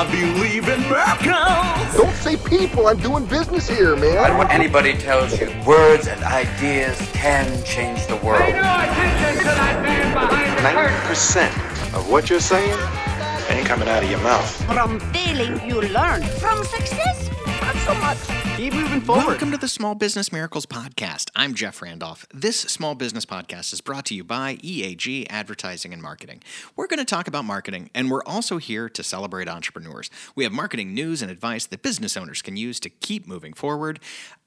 I believe in miracles. Don't say people. I'm doing business here, man. I don't want anybody tells you words and ideas can change the world. Pay no attention to that man behind the 90% of what you're saying ain't coming out of your mouth. From failing, you learn. From success, not so much. Keep moving forward. Welcome to the Small Business Miracles Podcast. I'm Jeff Randolph. This small business podcast is brought to you by EAG Advertising and Marketing. We're going to talk about marketing, and we're also here to celebrate entrepreneurs. We have marketing news and advice that business owners can use to keep moving forward.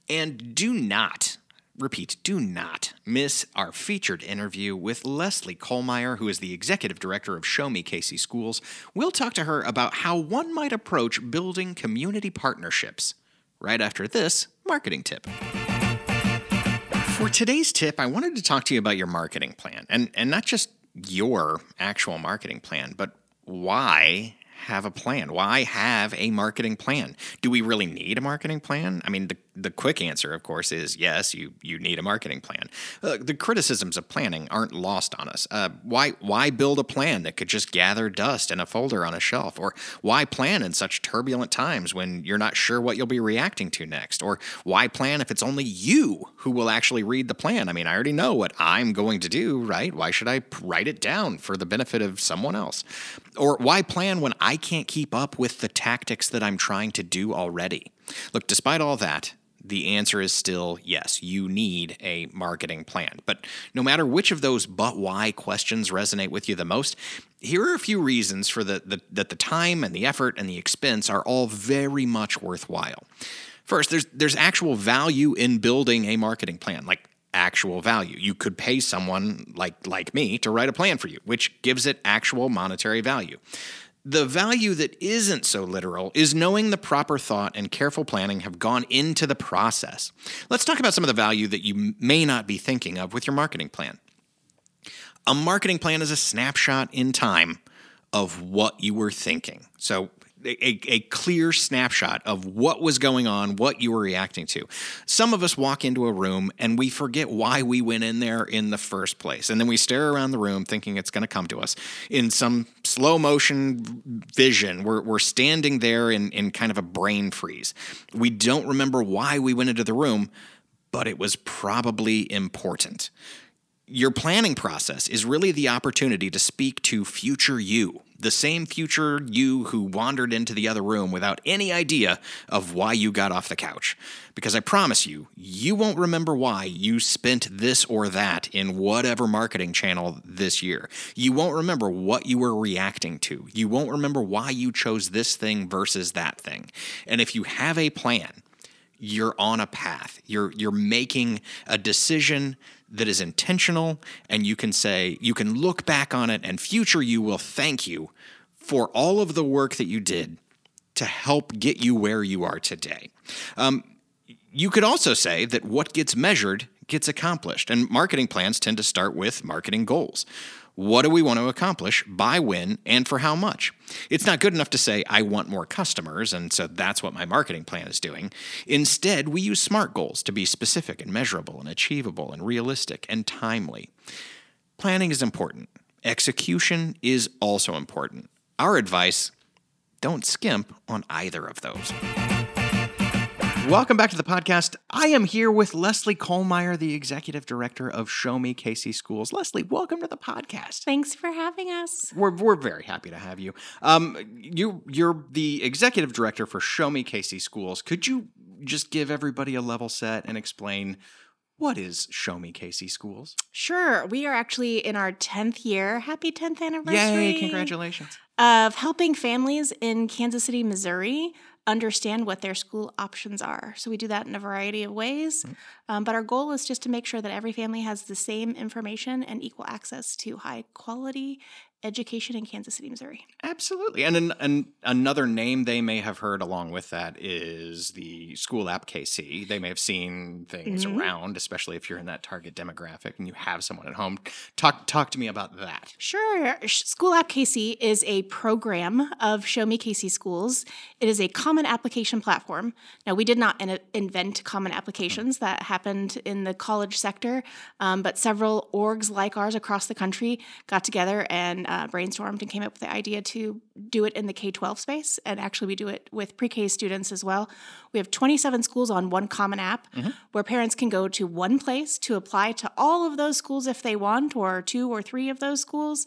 And do not repeat, do not miss our featured interview with Leslie Kohlmeyer, who is the executive director of Show Me KC Schools. We'll talk to her about how one might approach building community partnerships. Right after this marketing tip. For today's tip, I wanted to talk to you about your marketing plan and, and not just your actual marketing plan, but why have a plan? Why have a marketing plan? Do we really need a marketing plan? I mean, the, the quick answer, of course, is yes, you, you need a marketing plan. Uh, the criticisms of planning aren't lost on us. Uh, why, why build a plan that could just gather dust in a folder on a shelf? Or why plan in such turbulent times when you're not sure what you'll be reacting to next? Or why plan if it's only you who will actually read the plan? I mean, I already know what I'm going to do, right? Why should I write it down for the benefit of someone else? Or why plan when I can't keep up with the tactics that I'm trying to do already? Look, despite all that, the answer is still yes, you need a marketing plan. But no matter which of those but why questions resonate with you the most, here are a few reasons for the, the, that the time and the effort and the expense are all very much worthwhile. First, there's there's actual value in building a marketing plan. Like actual value. You could pay someone like like me to write a plan for you, which gives it actual monetary value. The value that isn't so literal is knowing the proper thought and careful planning have gone into the process. Let's talk about some of the value that you may not be thinking of with your marketing plan. A marketing plan is a snapshot in time of what you were thinking. So, a, a, clear snapshot of what was going on, what you were reacting to. Some of us walk into a room and we forget why we went in there in the first place. And then we stare around the room thinking it's going to come to us in some slow motion vision. We're, we're standing there in, in kind of a brain freeze. We don't remember why we went into the room, but it was probably important your planning process is really the opportunity to speak to future you, the same future you who wandered into the other room without any idea of why you got off the couch. Because I promise you, you won't remember why you spent this or that in whatever marketing channel this year. You won't remember what you were reacting to. You won't remember why you chose this thing versus that thing. And if you have a plan, you're on a path. You're you're making a decision that is intentional and you can say you can look back on it and future you will thank you for all of the work that you did to help get you where you are today. Um, you could also say that what gets measured gets accomplished, and marketing plans tend to start with marketing goals. What do we want to accomplish, by when, and for how much? It's not good enough to say, I want more customers, and so that's what my marketing plan is doing. Instead, we use SMART goals to be specific and measurable and achievable and realistic and timely. Planning is important, execution is also important. Our advice don't skimp on either of those. Welcome back to the podcast. I am here with Leslie Kohlmeyer, the executive director of Show Me KC Schools. Leslie, welcome to the podcast. Thanks for having us. We're, we're very happy to have you. Um, you you're the executive director for Show Me KC Schools. Could you just give everybody a level set and explain what is Show Me KC Schools? Sure. We are actually in our 10th year. Happy 10th anniversary. Yay, congratulations. Of helping families in Kansas City, Missouri understand what their school options are. So we do that in a variety of ways. Um, but our goal is just to make sure that every family has the same information and equal access to high quality education in Kansas City, Missouri. Absolutely. And, an, an, another name they may have heard along with that is the School App KC. They may have seen things mm-hmm. around, especially if you're in that target demographic and you have someone at home. Talk talk to me about that. Sure. School App KC is a program of Show Me KC Schools. It is a common application platform. Now, we did not in- invent common applications that happened in the college sector, um, but several orgs like ours across the country got together and uh, brainstormed and came up with the idea to do it in the K 12 space. And actually, we do it with pre K students as well. We have 27 schools on one common app where parents can go to one place to apply to all of those schools if they want, or two or three of those schools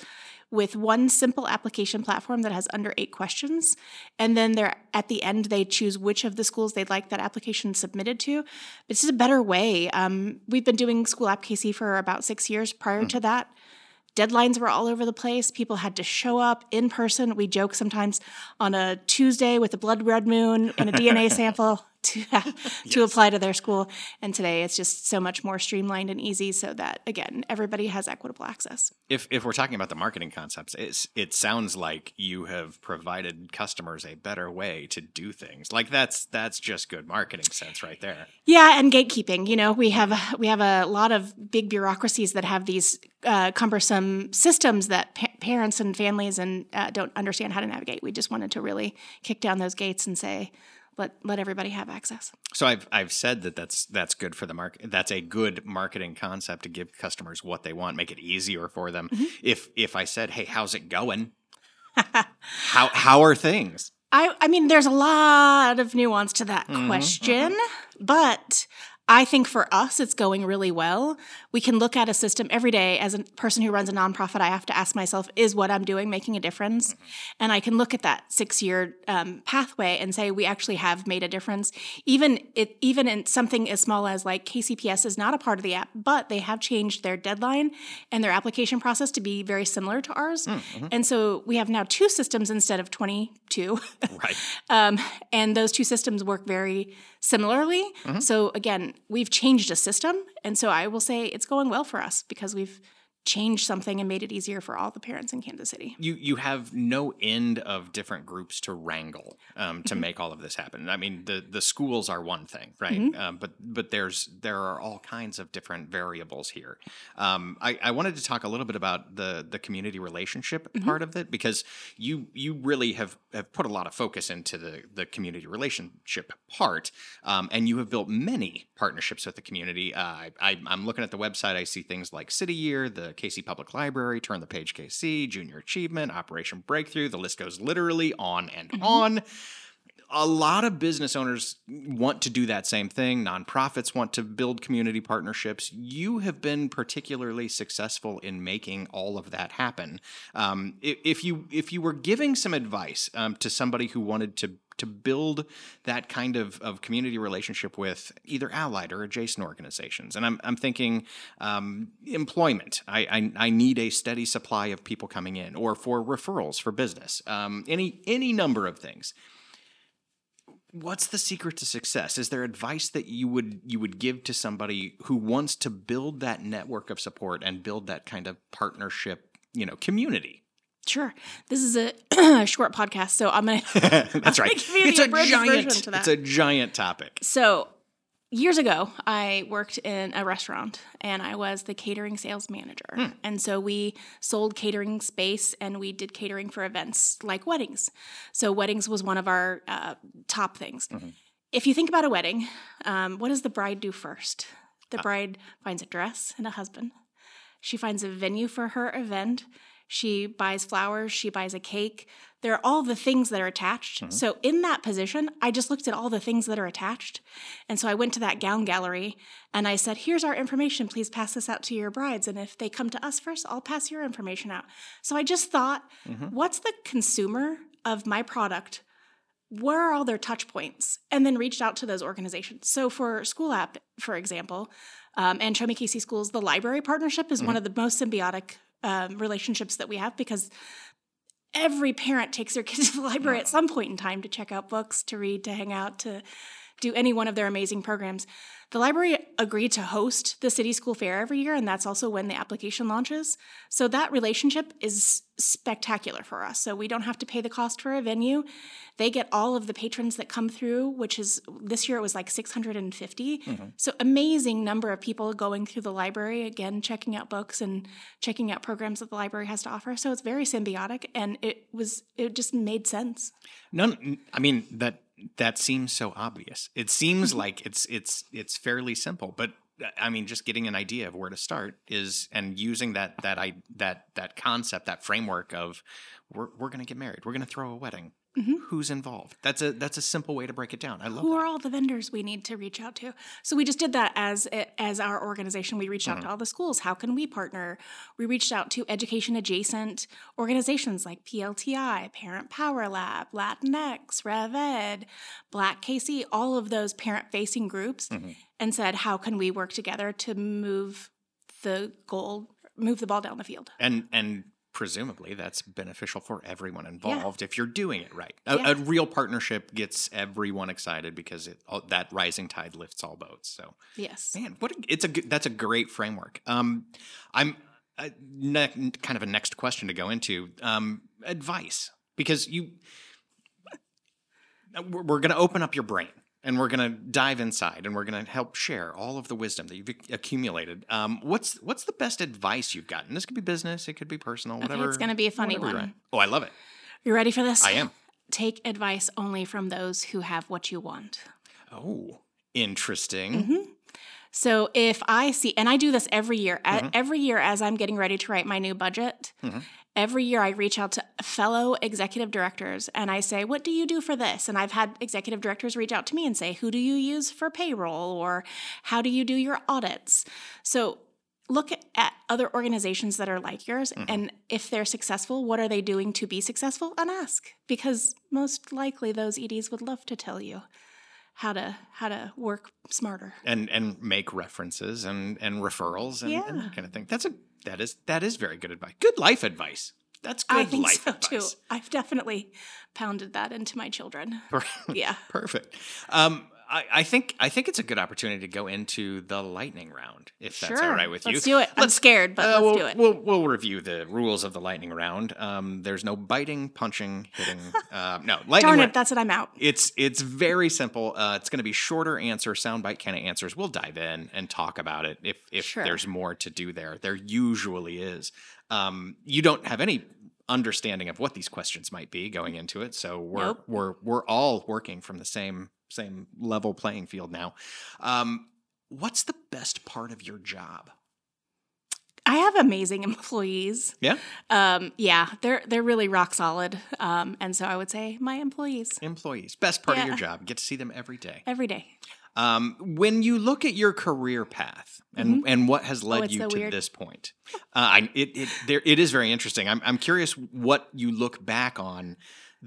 with one simple application platform that has under eight questions. And then they're at the end, they choose which of the schools they'd like that application submitted to. This is a better way. Um, we've been doing School App KC for about six years. Prior to that, deadlines were all over the place. People had to show up in person. We joke sometimes on a Tuesday with a blood red moon and a DNA sample to to apply to their school. And today it's just so much more streamlined and easy so that again, everybody has equitable access. If if we're talking about the marketing concepts, it's, it sounds like you have provided customers a better way to do things. Like that's that's just good marketing sense right there. Yeah, and gatekeeping. You know, we have we have a lot of big bureaucracies that have these uh, cumbersome systems that pa- parents and families and uh, don't understand how to navigate. We just wanted to really kick down those gates and say, let let everybody have access. So I've I've said that that's that's good for the market. That's a good marketing concept to give customers what they want, make it easier for them. Mm-hmm. If if I said, "Hey, how's it going?" how how are things? I, I mean, there's a lot of nuance to that mm-hmm, mm-hmm. question, but I think for us, it's going really well. We can look at a system every day as a person who runs a nonprofit. I have to ask myself, is what I'm doing making a difference? And I can look at that six year um, pathway and say, we actually have made a difference. Even it, even in something as small as like KCPS is not a part of the app, but they have changed their deadline and their application process to be very similar to ours. And so we have now two systems instead of 22. Right. Um, and those two systems work very similarly. Mm-hmm. So again, we've changed a system, and so I will say it's going well for us because we've changed something and made it easier for all the parents in Kansas City. You you have no end of different groups to wrangle um, to make all of this happen. I mean, the the schools are one thing, right? Um, but but there's there are all kinds of different variables here. Um, I, I wanted to talk a little bit about the the community relationship part of it because you you really have, have put a lot of focus into the the community relationship part, um, and you have built many partnerships with the community. Uh, I, I, I'm looking at the website. I see things like City Year, the KC Public Library, Turn the Page KC, Junior Achievement, Operation Breakthrough. The list goes literally on and on. A lot of business owners want to do that same thing. Nonprofits want to build community partnerships. You have been particularly successful in making all of that happen. Um, if you if you were giving some advice um, to somebody who wanted to to build that kind of, of community relationship with either allied or adjacent organizations. And I'm, I'm thinking um, employment. I, I, I need a steady supply of people coming in, or for referrals for business. Um, any any number of things. What's the secret to success? Is there advice that you would you would give to somebody who wants to build that network of support and build that kind of partnership, you know, community? Sure. This is a short podcast, so I'm going to. That's right. It's a giant. to that. It's a giant topic. So, years ago, I worked in a restaurant and I was the catering sales manager. And so we sold catering space and we did catering for events like weddings. So, weddings was one of our uh, top things. If you think about a wedding, um, what does the bride do first? The bride finds a dress and a husband. She finds a venue for her event. She buys flowers. She buys a cake. There are all the things that are attached. Mm-hmm. So, in that position, I just looked at all the things that are attached. And so I went to that gown gallery and I said, Here's our information. Please pass this out to your brides. And if they come to us first, I'll pass your information out. So I just thought, mm-hmm. what's the consumer of my product? Where are all their touch points? And then reached out to those organizations. So for School App, for example, um, and Show Me KC Schools, the library partnership is one mm-hmm. of the most symbiotic um, relationships that we have because every parent takes their kids to the library at some point in time to check out books, to read, to hang out, to do any one of their amazing programs. The library agreed to host the City School Fair every year, and that's also when the application launches. So that relationship is spectacular for us. So we don't have to pay the cost for a venue. They get all of the patrons that come through, which is this year it was like 650. Mm-hmm. So amazing number of people going through the library, again, checking out books and checking out programs that the library has to offer. So it's very symbiotic and it was it just made sense. None. I mean that that seems so obvious. It seems mm-hmm. like it's it's it's fairly simple, but uh, I mean, just getting an idea of where to start is, and using that that I that that concept, that framework of we're we're going to get married, we're going to throw a wedding. Who's involved? That's a that's a simple way to break it down. I love Who that. are all the vendors we need to reach out to? So we just did that as as our organization. We reached out Mm-hmm. to all the schools. How can we partner? We reached out to education adjacent organizations like PLTI, Parent Power Lab, Latinx, Rev Ed, Black KC, all of those parent facing groups, Mm-hmm. and said, how can we work together to move the goal, move the ball down the field? and and presumably that's beneficial for everyone involved if you're doing it right. A, Yeah. a real partnership gets everyone excited because it all, that rising tide lifts all boats. So, Yes. man, what a, it's a that's a great framework. Um, I'm uh, ne- kind of a next question to go into um, advice because you uh, we're, we're going to open up your brain and we're going to dive inside and we're going to help share all of the wisdom that you've accumulated. Um, what's what's the best advice you've gotten? This could be business, it could be personal, whatever. Okay, it's gonna be a funny one. Oh, I love it. You ready for this? I am. Take advice only from those who have what you want. Oh, interesting. Mm-hmm. So if I see, and I do this every year, Mm-hmm. every year as I'm getting ready to write my new budget, every year I reach out to fellow executive directors and I say, What do you do for this? And I've had executive directors reach out to me and say, Who do you use for payroll? Or how do you do your audits? So look at other organizations that are like yours Mm-hmm. and if they're successful, what are they doing to be successful? And ask because most likely those EDs would love to tell you how to how to work smarter. And and make references and and referrals and, and that kind of thing. That's a that is that is very good advice. Good life advice. That's good I think life so advice. too. I've definitely pounded that into my children. Yeah. Perfect. Um, I, I think I think it's a good opportunity to go into the lightning round, if that's all right with you. Let's do it. I'm scared, but uh, let's we'll, do it. We'll, we'll review the rules of the lightning round. Um, there's no biting, punching, hitting. Uh, no, lightning Darn round. it, that's what I'm out. It's it's very simple. Uh, it's going to be shorter answer, soundbite kind of answers. We'll dive in and talk about it if if Sure. there's more to do there. There usually is. Um, you don't have any understanding of what these questions might be going into it, so we're Nope. we're we're all working from the same same level playing field now. Um, what's the best part of your job? I have amazing employees. Yeah, Um, yeah, they're they're really rock solid. Um, and so I would say my employees employees. Best part of your job. Get to see them every day. every day. Um, when you look at your career path and and what has led Mm-hmm. Oh, you so to weird. this point, uh, I, it it there it is very interesting. I'm I'm curious what you look back on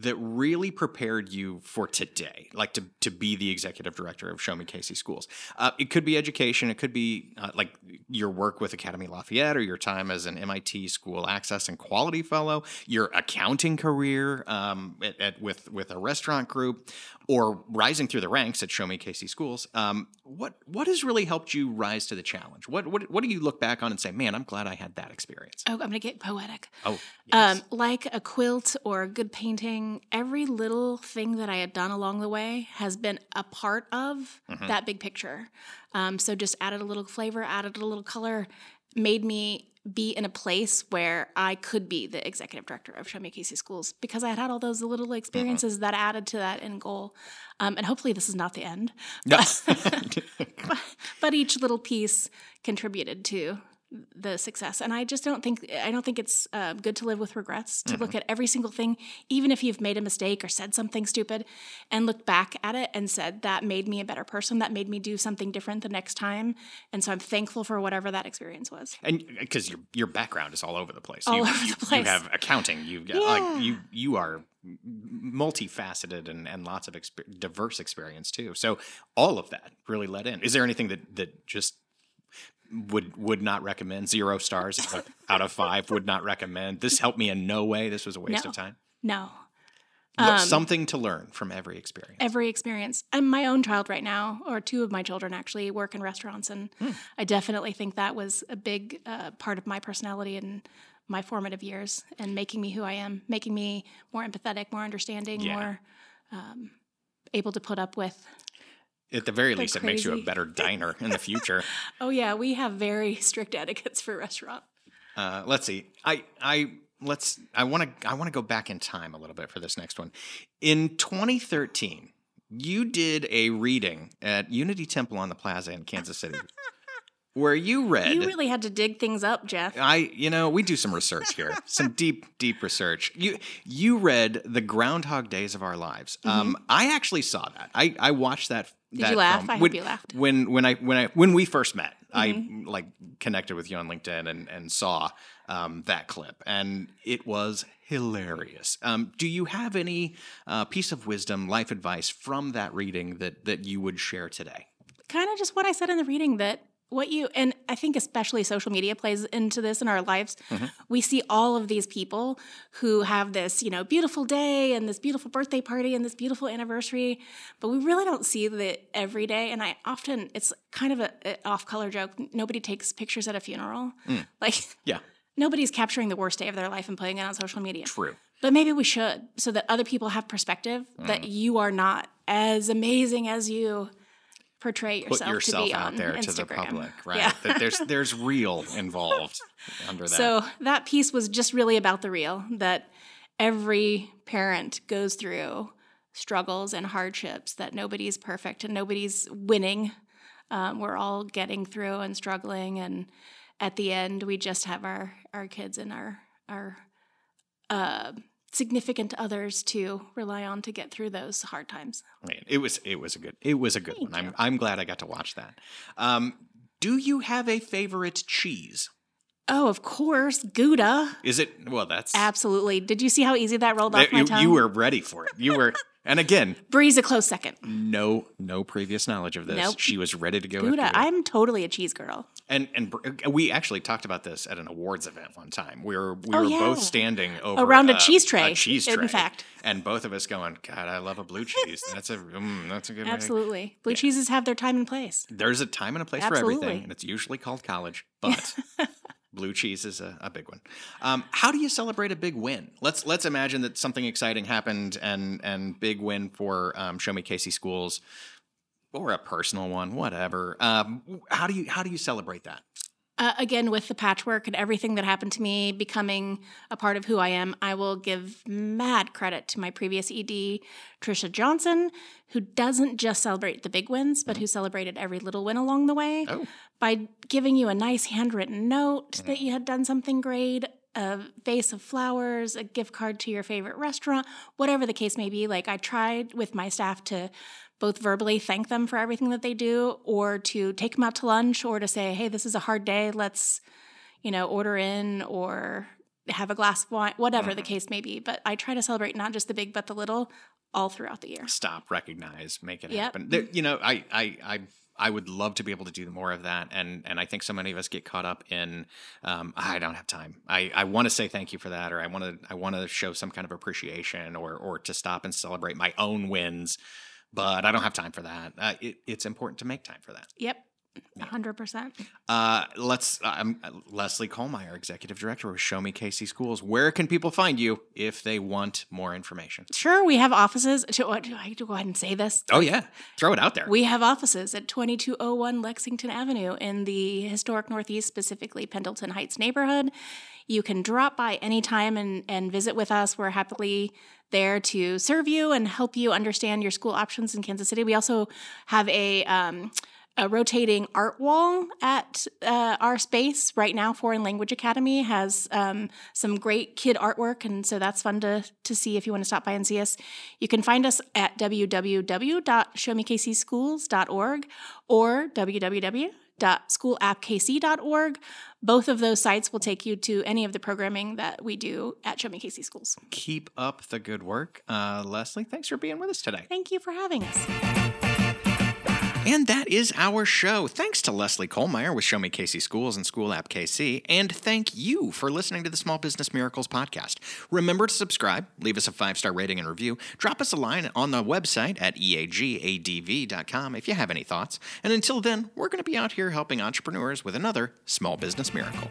that really prepared you for today, like to to be the executive director of Show Me KC Schools. Uh, it could be education. It could be uh, like your work with Academy Lafayette or your time as an MIT School Access and Quality Fellow, your accounting career um, at, at, with with a restaurant group, or rising through the ranks at Show Me KC Schools. Um, what what has really helped you rise to the challenge? What what what do you look back on and say, man, I'm glad I had that experience? Oh, I'm gonna get poetic. Oh, yes. Um, like a quilt or a good painting, every little thing that I had done along the way has been a part of Mm-hmm. that big picture. Um, so just added a little flavor, added a little color, made me be in a place where I could be the executive director of Show Me KC Schools because I had had all those little experiences that added to that end goal. Um, and hopefully, this is not the end. No. but each little piece contributed to the success and i just don't think i don't think it's uh, good to live with regrets to look at every single thing even if you've made a mistake or said something stupid and look back at it and said that made me a better person that made me do something different the next time and so i'm thankful for whatever that experience was and because your your background is all over the place. All you, over you, the place. You have accounting. You've got Yeah. like you you are multifaceted and, and lots of exper- diverse experience too. So all of that really led in. Is there anything that that just would would not recommend zero stars out of- five would not recommend this helped me in no way this was a waste No. of time no Um, something to learn from every experience every experience. And my own child right now, or two of my children actually, work in restaurants, and Hmm. I definitely think that was a big uh, part of my personality and my formative years, and making me who I am, making me more empathetic, more understanding, Yeah. more um, able to put up with. At the very least it makes you a better diner in the future Oh yeah, we have very strict etiquettes for restaurant. Uh, let's see. I I let's I want to I want to go back in time a little bit for this next one. In 2013, you did a reading at Unity Temple on the Plaza in Kansas City. where you read. You really had to dig things up, Jeff. I, you know, we do some research here, some deep, deep research. You, you read the Groundhog Days of Our Lives. Um, I actually saw that. I, I watched that. Mm-hmm. Did that you laugh? film I hope when, you laughed. Mm-hmm. When, when I, when I, when we first met, I like connected with you on LinkedIn and and saw um, that clip, and it was hilarious. Um, do you have any uh, piece of wisdom, life advice from that reading that that you would share today? kind of just what I said in the reading that what you and I think especially social media plays into this in our lives. Mm-hmm. We see all of these people who have this, you know, beautiful day and this beautiful birthday party and this beautiful anniversary, but we really don't see the everyday. And I often it's kind of a, a off-color joke. Nobody takes pictures at a funeral. Mm. Like Yeah, nobody's capturing the worst day of their life and putting it on social media. true. But maybe we should, so that other people have perspective that mm. you are not as amazing as you portray Put yourself, yourself to be out there Instagram. to the public, right? Yeah. That there's there's real involved under that. So that piece was just really about the real that every parent goes through struggles and hardships. That nobody's perfect and nobody's winning. Um, we're all getting through and struggling, and at the end, we just have our our kids and our our uh, significant others to rely on to get through those hard times. Man, it was it was a good it was a good one. I'm I'm glad I got to watch that. Um, do you have a favorite cheese? Oh, of course, Gouda. Is it well? That's Absolutely. Did you see how easy that rolled off my you, tongue? you were ready for it. You were, and again, Brie's a close second. no no previous knowledge of this. Nope. She was ready to go. Gouda. Gouda. I'm totally a cheese girl. and and br- we actually talked about this at an awards event one time. We were we Oh, were yeah. both standing over Around a uh, cheese tray, A cheese tray, in fact. and both of us going, "God, I love a blue cheese. That's a mm, that's a good way." Absolutely. Blue cheeses have their time and place. There's a time and a place for everything, and it's usually called college, but blue cheese is a, a big one. Um, how do you celebrate a big win? Let's let's imagine that something exciting happened and and big win for um, Show Me KC Schools or a personal one, whatever. Um, how do you how do you celebrate that? Uh, again, with the patchwork and everything that happened to me becoming a part of who I am, I will give mad credit to my previous ED, Trisha Johnson, who doesn't just celebrate the big wins, but who celebrated every little win along the way Oh. by giving you a nice handwritten note that you had done something great, a vase of flowers, a gift card to your favorite restaurant, whatever the case may be. Like I tried with my staff to both verbally thank them for everything that they do or to take them out to lunch or to say, hey, this is a hard day. Let's, you know, order in or have a glass of wine, whatever the case may be. But I try to celebrate not just the big, but the little all throughout the year. Stop, recognize, make it Yep. happen. There, you know, I, I, I, I would love to be able to do more of that, and and I think so many of us get caught up in, um, I don't have time. I, I want to say thank you for that, or I want to I want to show some kind of appreciation, or or to stop and celebrate my own wins, but I don't have time for that. Uh, it, it's important to make time for that. Yep. 100%. Uh, let's. I'm Leslie Kohlmeyer, executive director of Show Me KC Schools. Where can people find you if they want more information? Sure, we have offices. To, what, do I go ahead and say this? Oh yeah, throw it out there. We have offices at 2201 Lexington Avenue in the historic Northeast, specifically Pendleton Heights neighborhood. You can drop by anytime and, and visit with us. We're happily there to serve you and help you understand your school options in Kansas City. We also have a um, a rotating art wall at uh, our space right now. Foreign Language Academy has um, some great kid artwork, and so that's fun to to see if you want to stop by and see us. You can find us at www.showmekcschools.org or www.schoolappkc.org. Both of those sites will take you to any of the programming that we do at Show Me KC Schools. Keep up the good work, uh, Leslie. Thanks for being with us today. Thank you for having us. And that is our show. Thanks to Leslie Kohlmeyer with Show Me KC Schools and School App KC. And thank you for listening to the Small Business Miracles podcast. Remember to subscribe, leave us a five star rating and review, drop us a line on the website at eagadv.com if you have any thoughts. And until then, we're going to be out here helping entrepreneurs with another Small Business Miracle.